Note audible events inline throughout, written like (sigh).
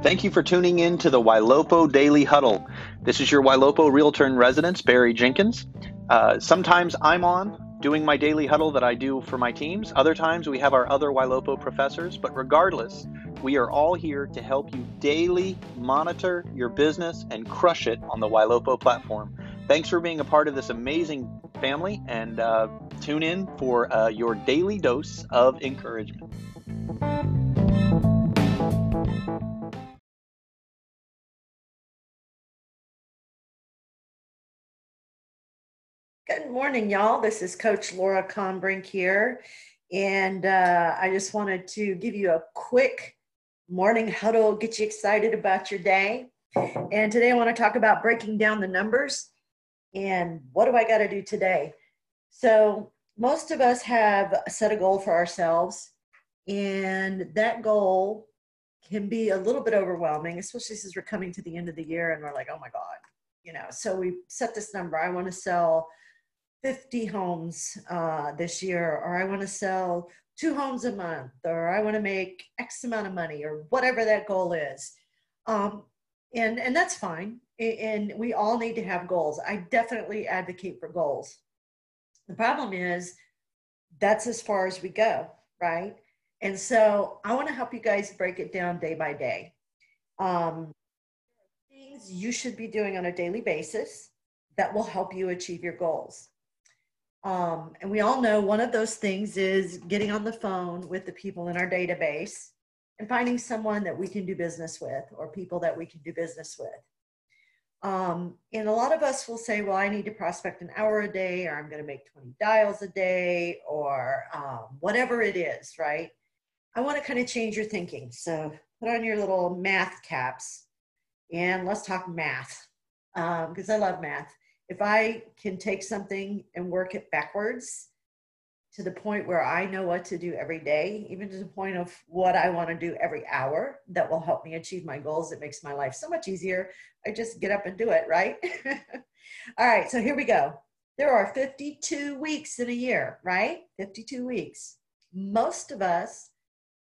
Thank you for tuning in to the Ylopo Daily Huddle. This is your Ylopo Realtor in Residence, Barry Jenkins. Uh, sometimes I'm on doing my daily huddle that I do for my teams. Other times we have our other Ylopo professors, but regardless, we are all here to help you daily monitor your business and crush it on the Ylopo platform. Thanks for being a part of this amazing family and uh, tune in for uh, your daily dose of encouragement. Good morning, y'all. This is Coach Laura Conbrink here. And uh, I just wanted to give you a quick morning huddle, get you excited about your day. And today I want to talk about breaking down the numbers and what do I got to do today? So, most of us have set a goal for ourselves, and that goal can be a little bit overwhelming, especially since we're coming to the end of the year and we're like, oh my God, you know. So, we set this number I want to sell 50 homes uh, this year, or I want to sell two homes a month, or I want to make X amount of money, or whatever that goal is. Um, and, and that's fine. And we all need to have goals. I definitely advocate for goals. The problem is that's as far as we go, right? And so I want to help you guys break it down day by day. Um, things you should be doing on a daily basis that will help you achieve your goals. Um, and we all know one of those things is getting on the phone with the people in our database and finding someone that we can do business with or people that we can do business with. Um, and a lot of us will say, well, I need to prospect an hour a day, or I'm going to make 20 dials a day, or um, whatever it is, right? I want to kind of change your thinking. So put on your little math caps and let's talk math because um, I love math if I can take something and work it backwards to the point where I know what to do every day, even to the point of what I want to do every hour that will help me achieve my goals, it makes my life so much easier. I just get up and do it, right? (laughs) All right, so here we go. There are 52 weeks in a year, right? 52 weeks. Most of us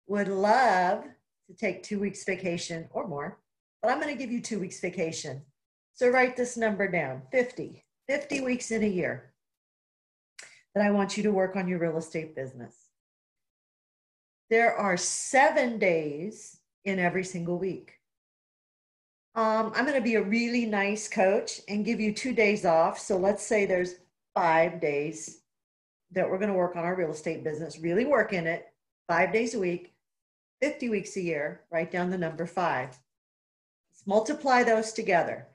would love to take two weeks vacation or more, but I'm going to give you two weeks vacation so write this number down 50, 50 weeks in a year that I want you to work on your real estate business. There are seven days in every single week. Um, I'm going to be a really nice coach and give you two days off. So let's say there's five days that we're going to work on our real estate business, really work in it five days a week, 50 weeks a year. Write down the number five. Let's multiply those together.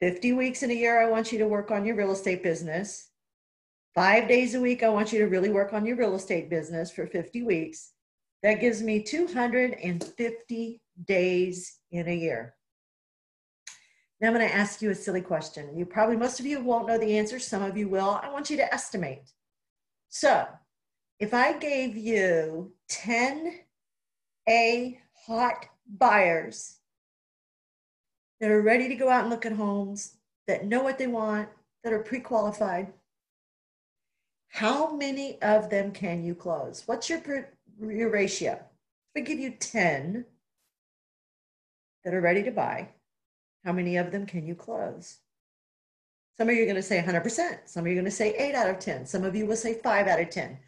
50 weeks in a year, I want you to work on your real estate business. Five days a week, I want you to really work on your real estate business for 50 weeks. That gives me 250 days in a year. Now I'm going to ask you a silly question. You probably, most of you won't know the answer. Some of you will. I want you to estimate. So if I gave you 10 A hot buyers that are ready to go out and look at homes, that know what they want, that are pre qualified. How many of them can you close? What's your, your ratio? If I give you 10 that are ready to buy, how many of them can you close? Some of you are going to say 100%. Some of you are going to say 8 out of 10. Some of you will say 5 out of 10.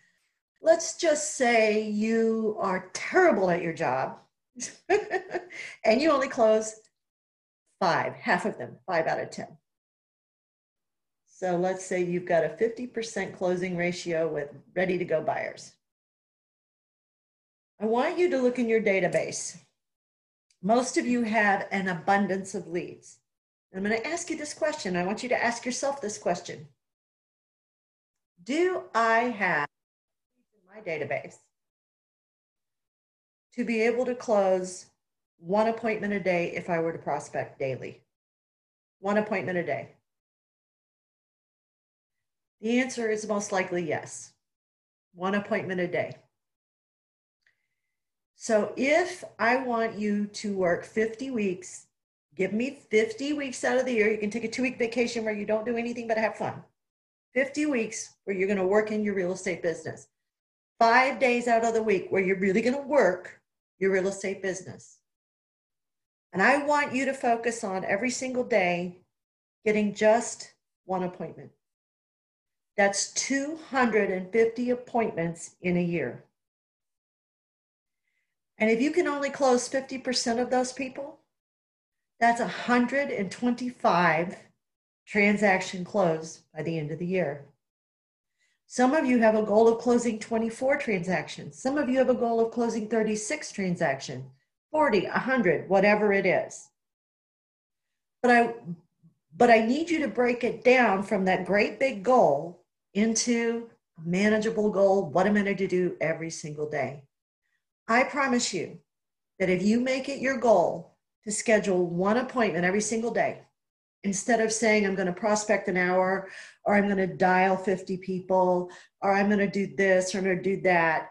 Let's just say you are terrible at your job (laughs) and you only close five, half of them, five out of 10. So let's say you've got a 50% closing ratio with ready to go buyers. I want you to look in your database. Most of you have an abundance of leads. I'm going to ask you this question. I want you to ask yourself this question. Do I have in my database to be able to close one appointment a day if I were to prospect daily. One appointment a day. The answer is most likely yes. One appointment a day. So if I want you to work 50 weeks, give me 50 weeks out of the year. You can take a two week vacation where you don't do anything but have fun. 50 weeks where you're going to work in your real estate business. Five days out of the week where you're really going to work your real estate business And I want you to focus on every single day getting just one appointment. That's 250 appointments in a year. And if you can only close 50% of those people, that's 125 transaction closed by the end of the year. Some of you have a goal of closing 24 transactions. Some of you have a goal of closing 36 transactions, 40, 100, whatever it is. But I but I need you to break it down from that great big goal into a manageable goal. What am I going to do every single day? I promise you that if you make it your goal to schedule one appointment every single day, instead of saying, I'm going to prospect an hour, or I'm going to dial 50 people, or I'm going to do this, or I'm going to do that,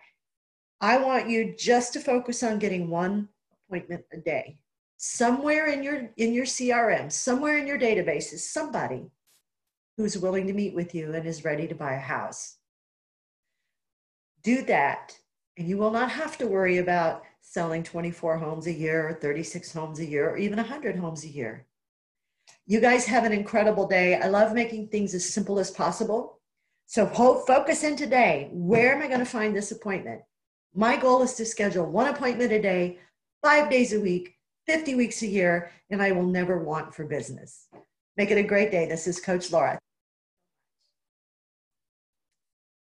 I want you just to focus on getting one appointment a day. Somewhere in your in your crm somewhere in your database is somebody who's willing to meet with you and is ready to buy a house. Do that and you will not have to worry about selling 24 homes a year or 36 homes a year or even 100 homes a year. You guys have an incredible day. I love making things as simple as possible. So focus in today. Where am i going to find this appointment? My goal is to schedule one appointment a day five days a week 50 weeks a year, and I will never want for business. Make it a great day. This is Coach Laura.